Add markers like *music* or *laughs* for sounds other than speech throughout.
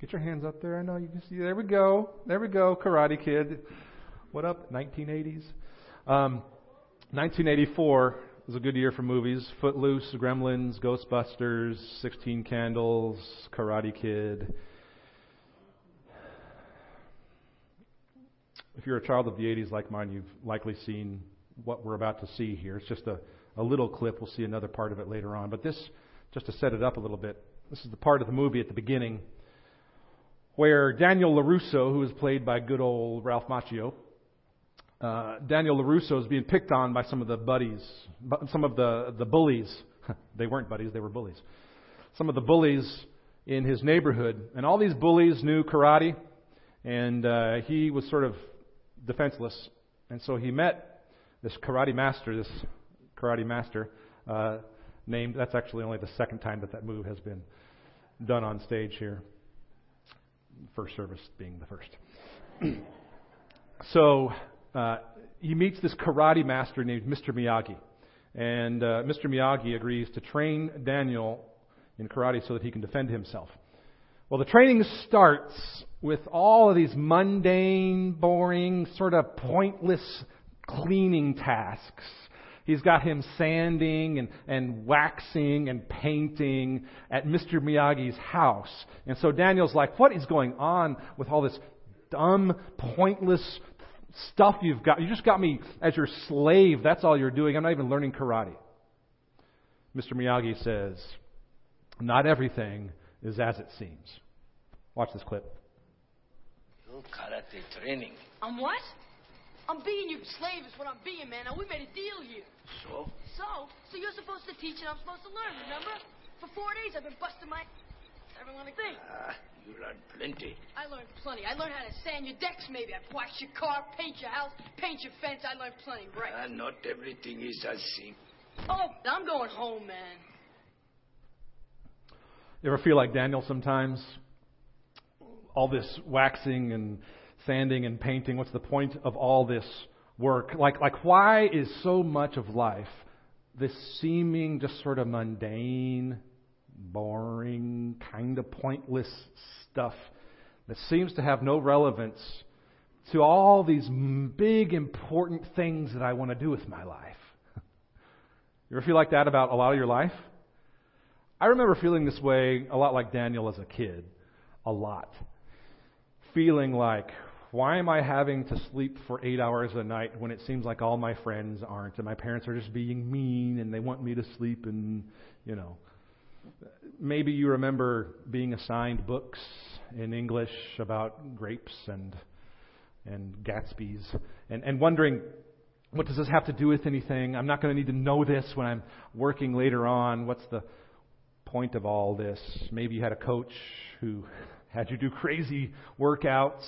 Get your hands up there. I know you can see. There we go. There we go. Karate Kid. What up? 1980s. Um, 1984 was a good year for movies. Footloose, Gremlins, Ghostbusters, 16 Candles, Karate Kid. If you're a child of the 80s like mine, you've likely seen what we're about to see here. It's just a, a little clip. We'll see another part of it later on. But this, just to set it up a little bit, this is the part of the movie at the beginning where Daniel LaRusso, who is played by good old Ralph Macchio, uh, Daniel LaRusso is being picked on by some of the buddies, some of the, the bullies. *laughs* they weren't buddies, they were bullies. Some of the bullies in his neighborhood. And all these bullies knew karate, and uh, he was sort of defenseless. And so he met this karate master, this karate master, uh, named, that's actually only the second time that that move has been done on stage here. First service being the first. *clears throat* so uh, he meets this karate master named Mr. Miyagi. And uh, Mr. Miyagi agrees to train Daniel in karate so that he can defend himself. Well, the training starts with all of these mundane, boring, sort of pointless cleaning tasks. He's got him sanding and, and waxing and painting at Mr. Miyagi's house. And so Daniel's like, what is going on with all this dumb, pointless stuff you've got. You just got me as your slave. That's all you're doing. I'm not even learning karate. Mr. Miyagi says, Not everything is as it seems. Watch this clip. No karate training. I'm what? I'm being your slave is what I'm being, man. Now, we made a deal here. So? So? So you're supposed to teach and I'm supposed to learn, remember? For four days I've been busting my... Every little thing. Ah, you learned plenty. I learned plenty. I learned how to sand your decks, maybe. I wash your car, paint your house, paint your fence. I learned plenty, right? Ah, not everything is as simple. Oh, I'm going home, man. You ever feel like Daniel sometimes? All this waxing and sanding and painting, what's the point of all this work? Like, like why is so much of life this seeming just sort of mundane, boring, kind of pointless stuff that seems to have no relevance to all these big, important things that I want to do with my life. *laughs* You ever feel like that about a lot of your life? I remember feeling this way a lot like Daniel as a kid. A lot. Feeling like, why am I having to sleep for eight hours a night when it seems like all my friends aren't and my parents are just being mean and they want me to sleep and, you know, maybe you remember being assigned books in English about grapes and and Gatsby's and, and wondering what does this have to do with anything? I'm not going to need to know this when I'm working later on. What's the point of all this? Maybe you had a coach who *laughs* had you do crazy workouts.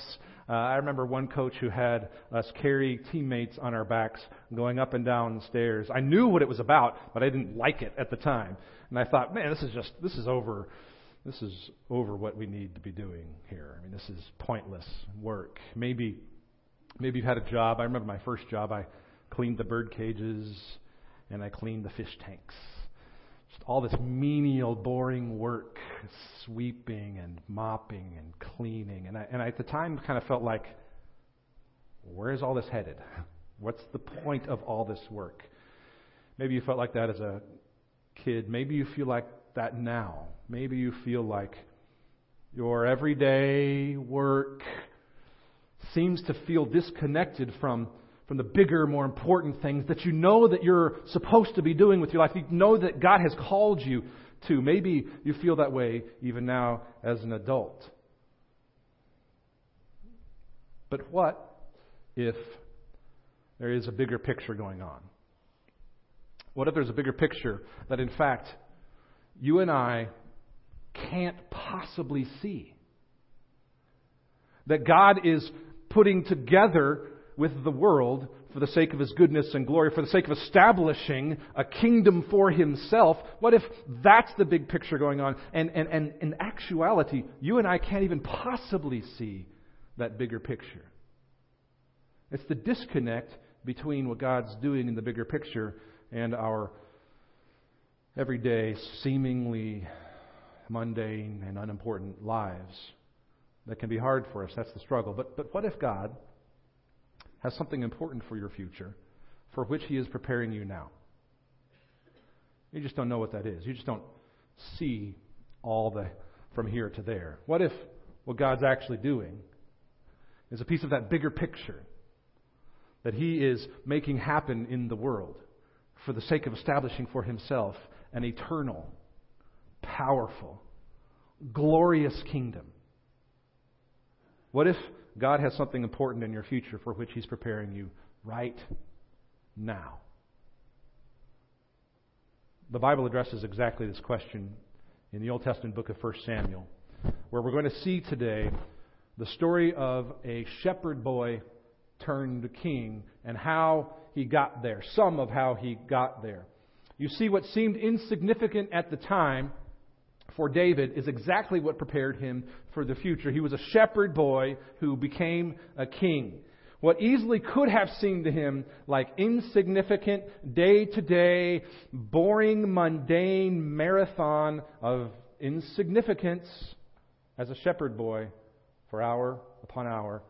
Uh, I remember one coach who had us carry teammates on our backs going up and down stairs. I knew what it was about, but I didn't like it at the time. And I thought, man, this is just, this is over, this is over what we need to be doing here. I mean, this is pointless work. Maybe, maybe you had a job. I remember my first job. I cleaned the bird cages and I cleaned the fish tanks. Just all this menial, boring work, sweeping and mopping and cleaning. And I, and I at the time kind of felt like, where is all this headed? *laughs* What's the point of all this work? Maybe you felt like that as a kid. Maybe you feel like that now. Maybe you feel like your everyday work seems to feel disconnected from, from the bigger, more important things that you know that you're supposed to be doing with your life. You know that God has called you to. Maybe you feel that way even now as an adult. But what if there is a bigger picture going on? What if there's a bigger picture that, in fact, you and I can't possibly see? That God is putting together with the world for the sake of His goodness and glory, for the sake of establishing a kingdom for Himself. What if that's the big picture going on? And, and, and in actuality, you and I can't even possibly see that bigger picture. It's the disconnect between what God's doing in the bigger picture and our everyday, seemingly mundane and unimportant lives that can be hard for us. That's the struggle. But, but what if God has something important for your future for which He is preparing you now? You just don't know what that is. You just don't see all the from here to there. What if what God's actually doing is a piece of that bigger picture that He is making happen in the world for the sake of establishing for Himself an eternal, powerful, glorious kingdom? What if God has something important in your future for which He's preparing you right now? The Bible addresses exactly this question in the Old Testament book of 1 Samuel, where we're going to see today the story of a shepherd boy turned king and how he got there, some of how he got there. You see, what seemed insignificant at the time for David is exactly what prepared him for the future. He was a shepherd boy who became a king. What easily could have seemed to him like insignificant, day to day, boring, mundane marathon of insignificance as a shepherd boy for hour upon hour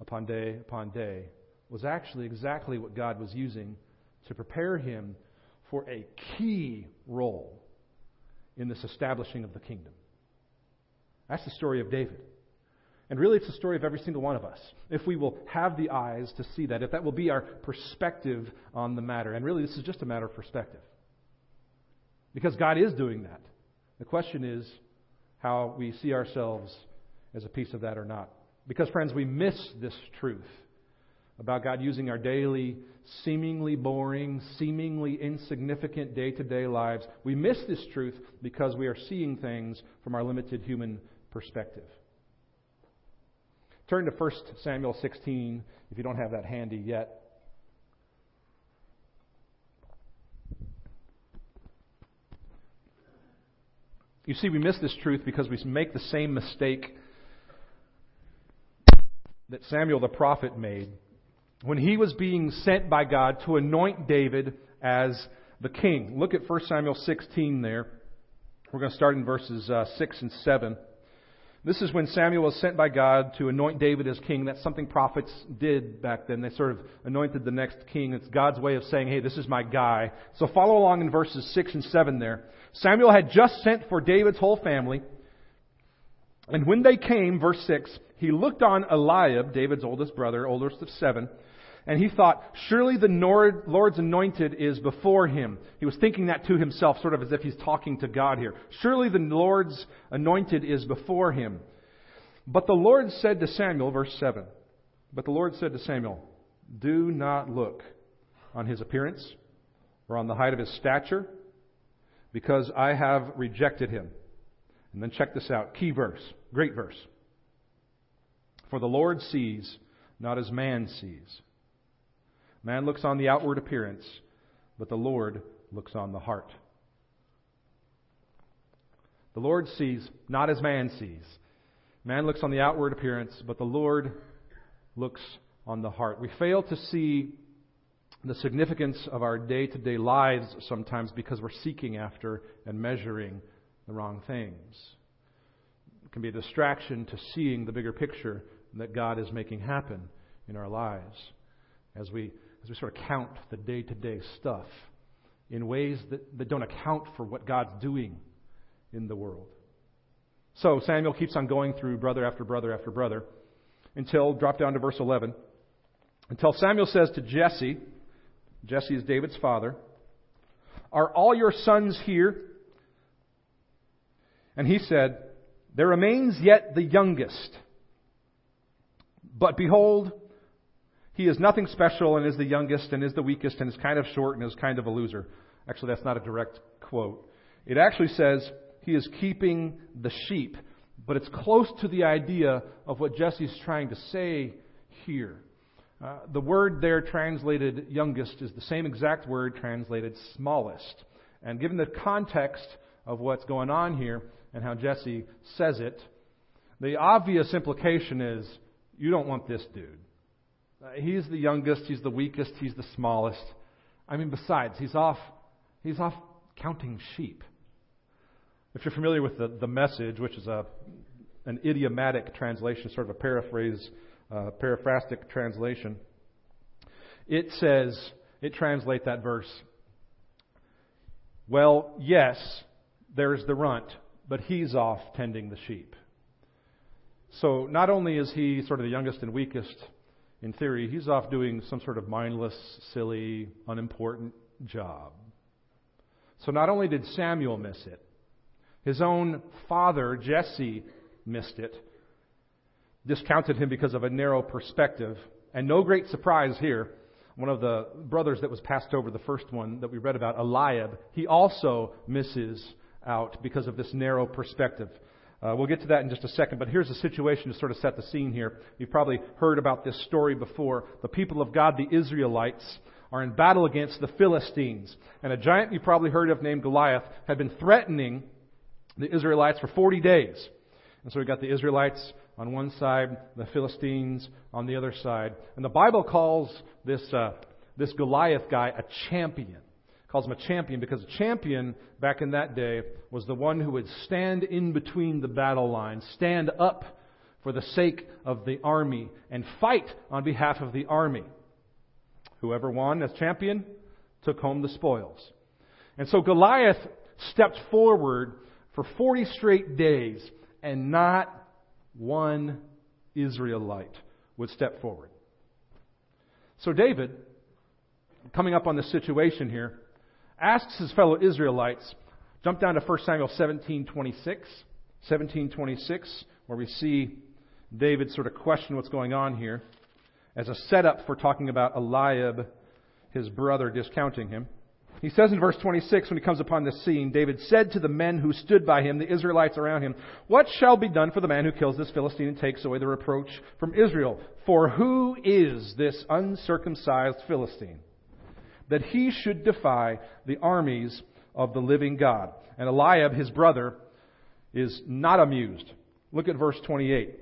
upon day upon day was actually exactly what God was using to prepare him for a key role in this establishing of the kingdom. That's the story of David. And really, it's the story of every single one of us. If we will have the eyes to see that, if that will be our perspective on the matter. And really, this is just a matter of perspective. Because God is doing that. The question is how we see ourselves as a piece of that or not. Because, friends, we miss this truth about God using our daily, seemingly boring, seemingly insignificant day to day lives. We miss this truth because we are seeing things from our limited human perspective. Turn to 1 Samuel 16 if you don't have that handy yet. You see, we miss this truth because we make the same mistake that Samuel the prophet made when he was being sent by God to anoint David as the king. Look at 1 Samuel 16 there. We're going to start in verses uh, 6 and 7. This is when Samuel was sent by God to anoint David as king. That's something prophets did back then. They sort of anointed the next king. It's God's way of saying, hey, this is my guy. So follow along in verses 6 and 7 there. Samuel had just sent for David's whole family. And when they came, verse 6, he looked on Eliab, David's oldest brother, oldest of seven, and he thought, surely the Lord's anointed is before him. He was thinking that to himself, sort of as if he's talking to God here. Surely the Lord's anointed is before him. But the Lord said to Samuel, verse 7, But the Lord said to Samuel, Do not look on his appearance or on the height of his stature, because I have rejected him. And then check this out. Key verse. Great verse. For the Lord sees not as man sees. Man looks on the outward appearance, but the Lord looks on the heart. The Lord sees not as man sees. Man looks on the outward appearance, but the Lord looks on the heart. We fail to see the significance of our day to day lives sometimes because we're seeking after and measuring the wrong things. It can be a distraction to seeing the bigger picture that God is making happen in our lives as we as we sort of count the day to day stuff in ways that, that don't account for what God's doing in the world. So Samuel keeps on going through brother after brother after brother until, drop down to verse 11, until Samuel says to Jesse, Jesse is David's father, Are all your sons here? And he said, There remains yet the youngest. But behold, he is nothing special and is the youngest and is the weakest and is kind of short and is kind of a loser. Actually, that's not a direct quote. It actually says he is keeping the sheep, but it's close to the idea of what Jesse's trying to say here. Uh, the word there translated youngest is the same exact word translated smallest. And given the context of what's going on here and how Jesse says it, the obvious implication is you don't want this dude. Uh, he's the youngest, he's the weakest, he's the smallest. I mean, besides, he's off, he's off counting sheep. If you're familiar with the, the message, which is a, an idiomatic translation, sort of a paraphrase, uh, paraphrastic translation. It says, it translates that verse, well, yes, there's the runt, but he's off tending the sheep. So not only is he sort of the youngest and weakest in theory, he's off doing some sort of mindless, silly, unimportant job. So not only did Samuel miss it, his own father, Jesse, missed it, discounted him because of a narrow perspective. And no great surprise here. One of the brothers that was passed over, the first one that we read about, Eliab, he also misses out because of this narrow perspective. Uh, we'll get to that in just a second, but here's the situation to sort of set the scene here. You've probably heard about this story before. The people of God, the Israelites, are in battle against the Philistines. And a giant you probably heard of named Goliath had been threatening the Israelites for 40 days. And so we've got the Israelites on one side, the Philistines on the other side. And the Bible calls this, uh, this Goliath guy a champion calls him a champion because a champion back in that day was the one who would stand in between the battle lines, stand up for the sake of the army, and fight on behalf of the army. Whoever won as champion took home the spoils. And so Goliath stepped forward for 40 straight days, and not one Israelite would step forward. So David, coming up on the situation here, asks his fellow Israelites, jump down to 1 Samuel 17:26, 17:26, where we see David sort of question what's going on here as a setup for talking about Eliab, his brother, discounting him. He says in verse 26, when he comes upon this scene, David said to the men who stood by him, the Israelites around him, What shall be done for the man who kills this Philistine and takes away the reproach from Israel? For who is this uncircumcised Philistine? That he should defy the armies of the living God. And Eliab, his brother, is not amused. Look at verse 28.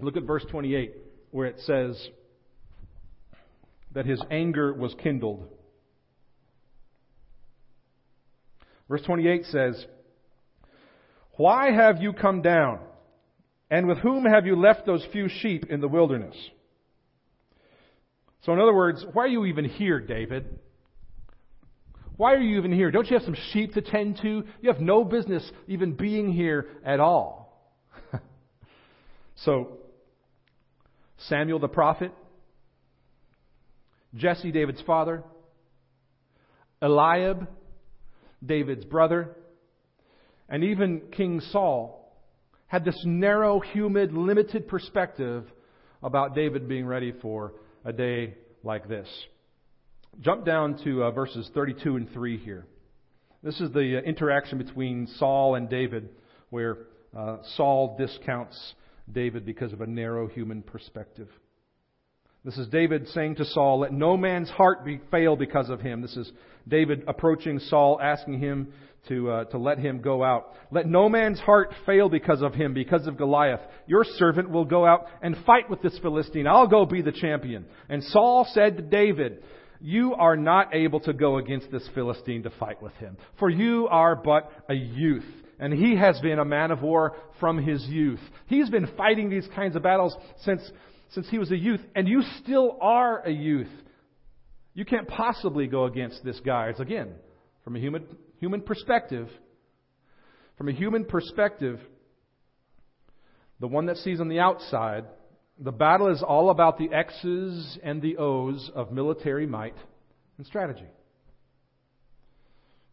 Look at verse 28, where it says that his anger was kindled. Verse 28 says, Why have you come down? And with whom have you left those few sheep in the wilderness? So, in other words, why are you even here, David? Why are you even here? Don't you have some sheep to tend to? You have no business even being here at all. *laughs* so, Samuel the prophet, Jesse, David's father, Eliab, David's brother, and even King Saul had this narrow, humid, limited perspective about David being ready for a day like this. Jump down to uh, verses 32 and 3 here. This is the uh, interaction between Saul and David, where uh, Saul discounts David because of a narrow human perspective. This is David saying to Saul, Let no man's heart be fail because of him. This is David approaching Saul, asking him to, uh, to let him go out. Let no man's heart fail because of him, because of Goliath. Your servant will go out and fight with this Philistine. I'll go be the champion. And Saul said to David, you are not able to go against this Philistine to fight with him, for you are but a youth. And he has been a man of war from his youth. He's been fighting these kinds of battles since, since he was a youth, and you still are a youth. You can't possibly go against this guy. It's again, from a human, human perspective, from a human perspective, the one that sees on the outside, the battle is all about the X's and the O's of military might and strategy.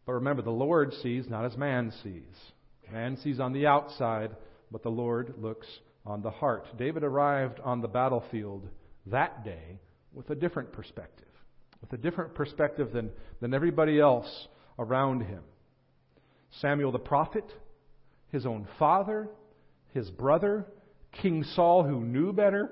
But remember, the Lord sees not as man sees. Man sees on the outside, but the Lord looks on the heart. David arrived on the battlefield that day with a different perspective, with a different perspective than, than everybody else around him. Samuel the prophet, his own father, his brother, King Saul, who knew better.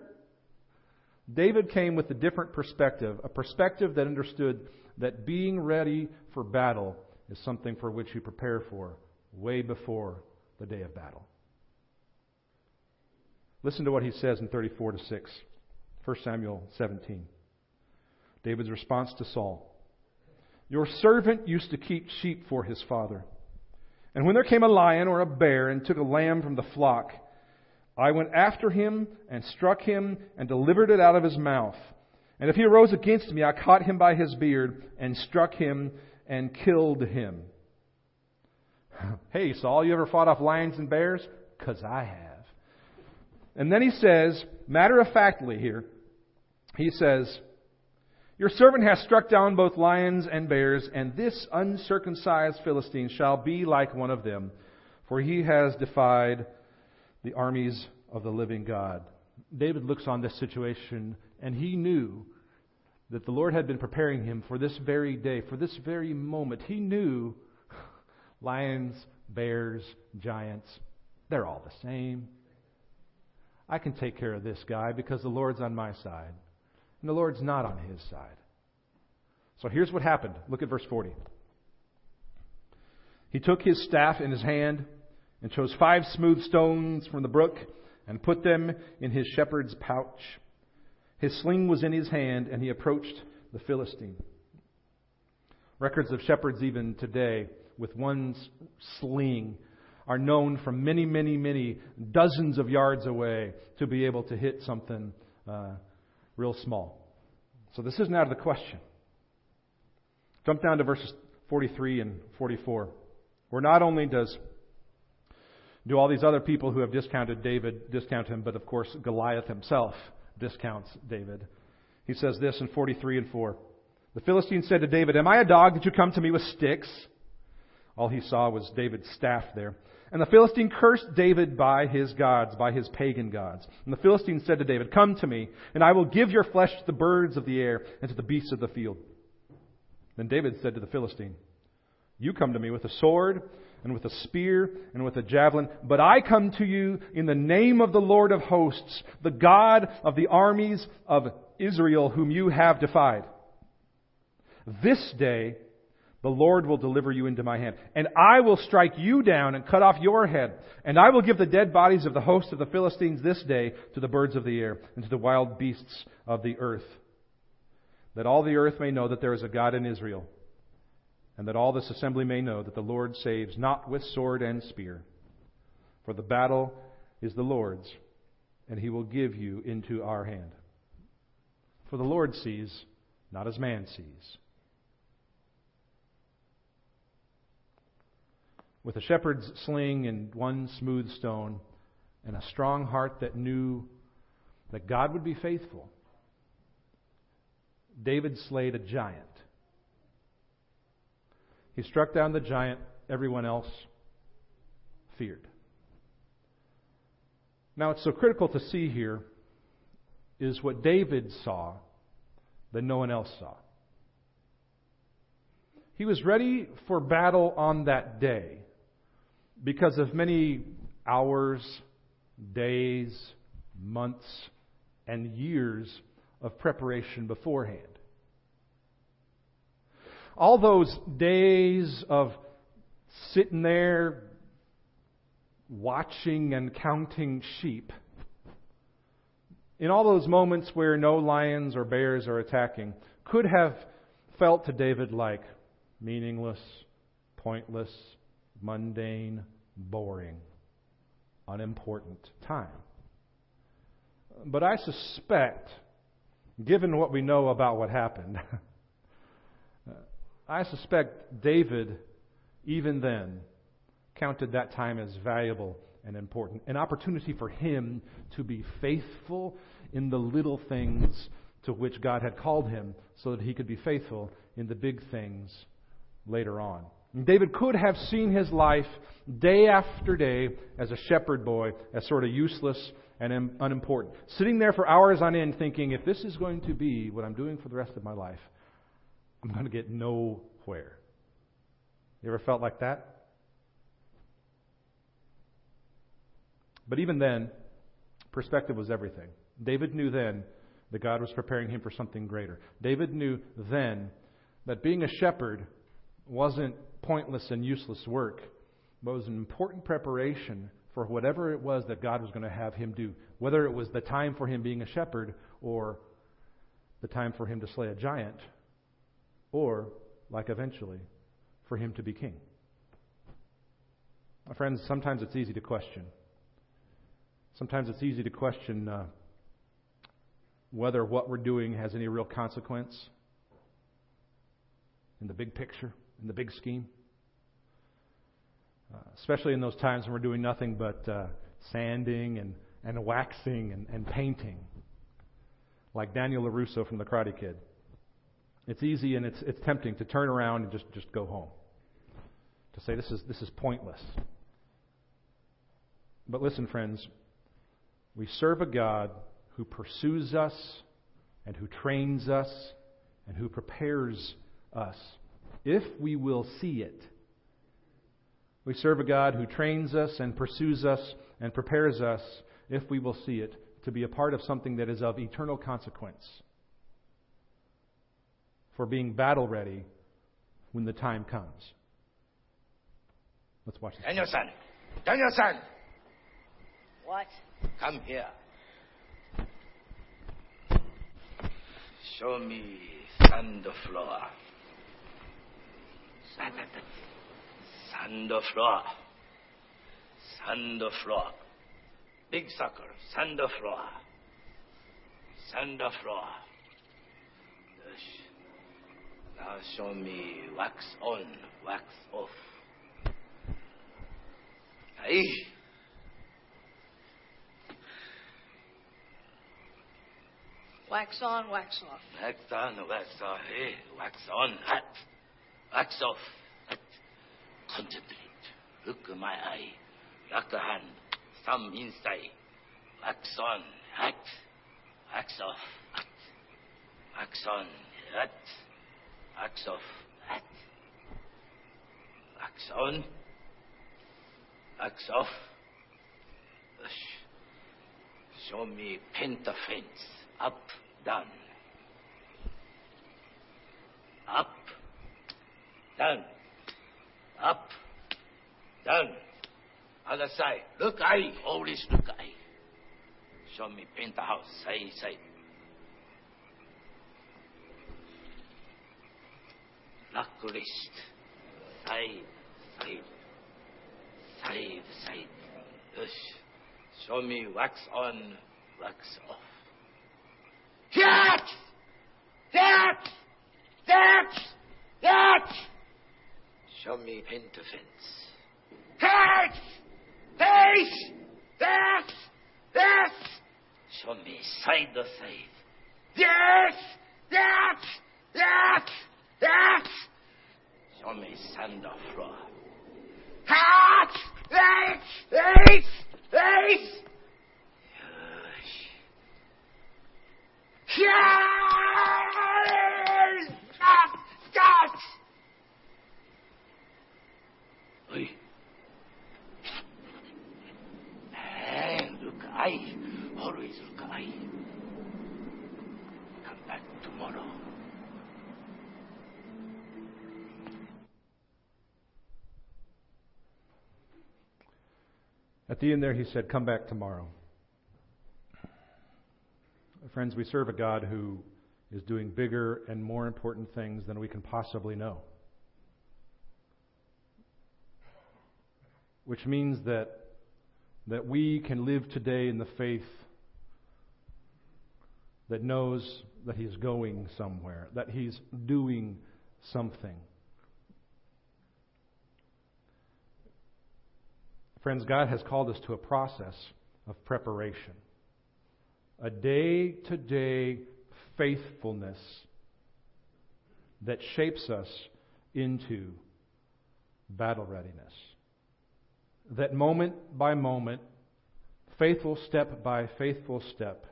David came with a different perspective, a perspective that understood that being ready for battle is something for which you prepare for way before the day of battle. Listen to what he says in 34 to 6, 1 Samuel 17. David's response to Saul Your servant used to keep sheep for his father. And when there came a lion or a bear and took a lamb from the flock, I went after him and struck him and delivered it out of his mouth. And if he arose against me, I caught him by his beard and struck him and killed him. *laughs* Hey, Saul, you ever fought off lions and bears? Because I have. And then he says, matter of factly here, he says, Your servant has struck down both lions and bears, and this uncircumcised Philistine shall be like one of them, for he has defied the armies of the living God. David looks on this situation, and he knew that the Lord had been preparing him for this very day, for this very moment. He knew *laughs* lions, bears, giants, they're all the same. I can take care of this guy because the Lord's on my side, and the Lord's not on his side. So here's what happened. Look at verse 40. He took his staff in his hand and chose five smooth stones from the brook and put them in his shepherd's pouch. His sling was in his hand, and he approached the Philistine. Records of shepherds, even today, with one sling, are known from many, many, many dozens of yards away to be able to hit something uh, real small. So this isn't out of the question. Jump down to verses 43 and 44, where not only does do all these other people who have discounted David discount him, but of course Goliath himself discounts David. He says this in 43 and 4. The Philistine said to David, Am I a dog that you come to me with sticks? All he saw was David's staff there. And the Philistine cursed David by his gods, by his pagan gods. And the Philistine said to David, Come to me, and I will give your flesh to the birds of the air and to the beasts of the field. Then David said to the Philistine, You come to me with a sword and with a spear and with a javelin, but I come to you in the name of the Lord of hosts, the God of the armies of Israel, whom you have defied. This day the Lord will deliver you into my hand, and I will strike you down and cut off your head, and I will give the dead bodies of the host of the Philistines this day to the birds of the air and to the wild beasts of the earth, that all the earth may know that there is a God in Israel, and that all this assembly may know that the Lord saves not with sword and spear, for the battle is the Lord's, and he will give you into our hand. For the Lord sees, not as man sees. With a shepherd's sling and one smooth stone, and a strong heart that knew that God would be faithful, David slayed a giant. He struck down the giant everyone else feared. Now, it's so critical to see here is what David saw that no one else saw. He was ready for battle on that day because of many hours, days, months, and years of preparation beforehand. All those days of sitting there watching and counting sheep, in all those moments where no lions or bears are attacking, could have felt to David like meaningless, pointless, mundane, boring, unimportant time. But I suspect, given what we know about what happened, *laughs* I suspect David, even then, counted that time as valuable and important. An opportunity for him to be faithful in the little things to which God had called him so that he could be faithful in the big things later on. David could have seen his life day after day as a shepherd boy as sort of useless and unimportant. Sitting there for hours on end thinking, if this is going to be what I'm doing for the rest of my life, I'm going to get nowhere. You ever felt like that? But even then, perspective was everything. David knew then that God was preparing him for something greater. David knew then that being a shepherd wasn't pointless and useless work, but was an important preparation for whatever it was that God was going to have him do, whether it was the time for him being a shepherd or the time for him to slay a giant, or, like eventually, for him to be king. My friends, sometimes it's easy to question. Sometimes it's easy to question uh, whether what we're doing has any real consequence in the big picture, in the big scheme. Uh, especially in those times when we're doing nothing but uh, sanding and, and waxing and, and painting, like Daniel LaRusso from The Karate Kid. It's easy and it's, it's tempting to turn around and just, just go home. To say this is, this is pointless. But listen, friends, we serve a God who pursues us and who trains us and who prepares us if we will see it. We serve a God who trains us and pursues us and prepares us if we will see it to be a part of something that is of eternal consequence for being battle ready when the time comes. Let's watch this. Daniel-san! Daniel-san! What? Come here. Show me sand floor. Sand floor. Sand floor. Big circle. Sand floor. Sand floor. Now show me wax on, wax off. Aye. Wax on, wax off. Wax on, wax off, eh? Wax on, hot. Wax off. Concentrate. Look at my eye. Lock a hand. Thumb inside. Wax on, hot. Wax off, hot. Wax on, hot. Wax off, hot. Wax on. Wax off. Show me penta fence. Up, down. Up, down. Up, down. Other side. Look eye. Always look eye. Show me paint the house. Side, side. Lock wrist. Side, side. Side, side. Yes. Show me wax on, wax off. That! That! That! That! Show me pin to fence. That! Face! That! That! Show me side to side. Yes! That! That! That! Show me sand or floor. That! That! That! That! Yes. Yes! Stop! Stop! Oi. Hey, look, I always look, I. Come back tomorrow. At the end there, he said, Come back tomorrow. Friends, we serve a God who is doing bigger and more important things than we can possibly know. Which means that, that we can live today in the faith that knows that He's going somewhere, that He's doing something. Friends, God has called us to a process of preparation, a day to day faithfulness that shapes us into battle readiness. That moment by moment, faithful step by faithful step,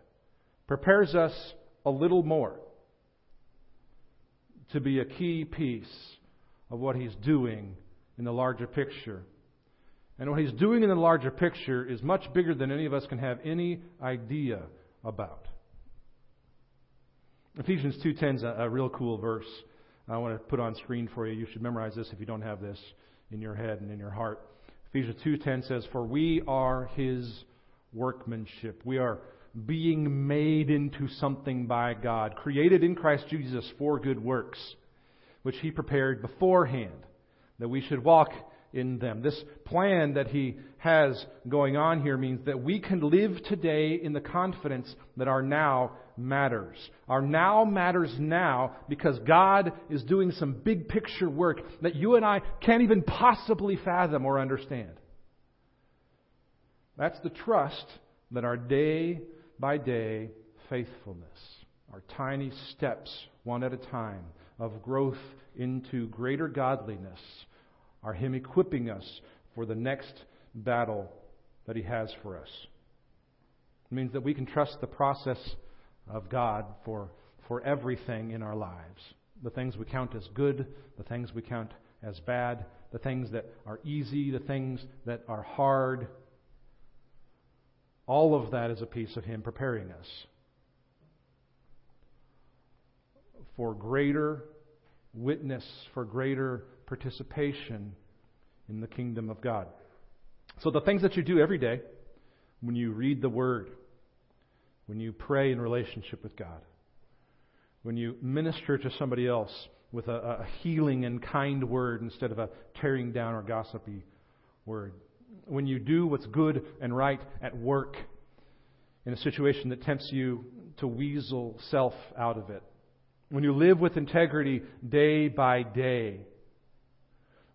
prepares us a little more to be a key piece of what He's doing in the larger picture and what he's doing in the larger picture is much bigger than any of us can have any idea about. Ephesians 2:10 is a, a real cool verse. I want to put on screen for you. You should memorize this if you don't have this in your head and in your heart. Ephesians 2:10 says, "For we are his workmanship. We are being made into something by God, created in Christ Jesus for good works, which he prepared beforehand that we should walk in them. This plan that He has going on here means that we can live today in the confidence that our now matters. Our now matters now because God is doing some big picture work that you and I can't even possibly fathom or understand. That's the trust that our day by day faithfulness, our tiny steps, one at a time, of growth into greater godliness, are Him equipping us for the next battle that He has for us. It means that we can trust the process of God for, for everything in our lives. The things we count as good, the things we count as bad, the things that are easy, the things that are hard. All of that is a piece of Him preparing us for greater witness, for greater participation in the kingdom of God. So, the things that you do every day, when you read the Word, when you pray in relationship with God, when you minister to somebody else with a, a healing and kind word instead of a tearing down or gossipy word, when you do what's good and right at work in a situation that tempts you to weasel self out of it, when you live with integrity day by day,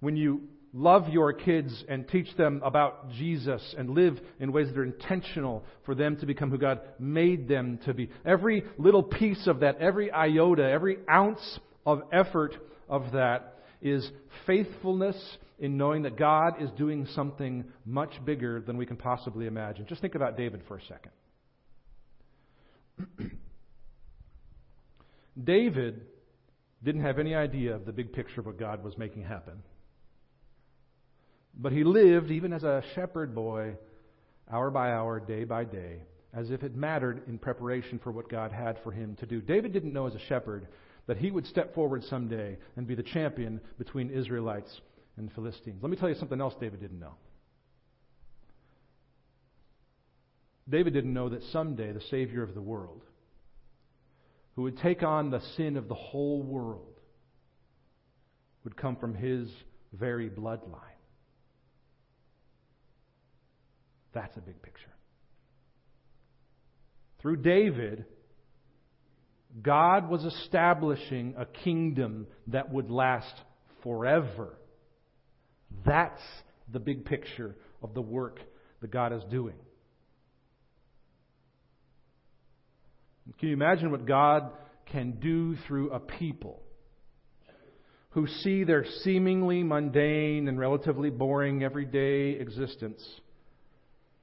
when you love your kids and teach them about Jesus and live in ways that are intentional for them to become who God made them to be. Every little piece of that, every iota, every ounce of effort of that is faithfulness in knowing that God is doing something much bigger than we can possibly imagine. Just think about David for a second. *clears throat* David didn't have any idea of the big picture of what God was making happen. But he lived, even as a shepherd boy, hour by hour, day by day, as if it mattered in preparation for what God had for him to do. David didn't know as a shepherd that he would step forward someday and be the champion between Israelites and Philistines. Let me tell you something else David didn't know. David didn't know that someday the Savior of the world who would take on the sin of the whole world, would come from his very bloodline. That's a big picture. Through David, God was establishing a kingdom that would last forever. That's the big picture of the work that God is doing. Can you imagine what God can do through a people who see their seemingly mundane and relatively boring everyday existence,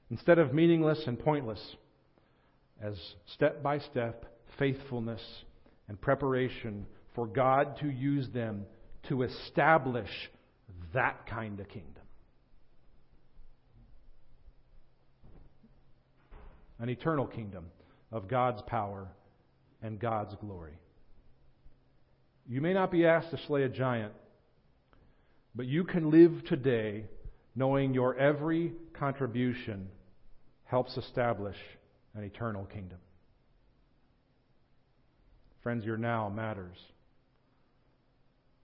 instead of meaningless and pointless, as step by step faithfulness and preparation for God to use them to establish that kind of kingdom? An eternal kingdom of God's power and God's glory. You may not be asked to slay a giant, but you can live today knowing your every contribution helps establish an eternal kingdom. Friends, your now matters.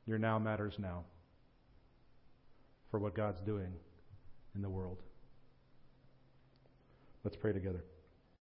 Your now matters now for what God's doing in the world. Let's pray together.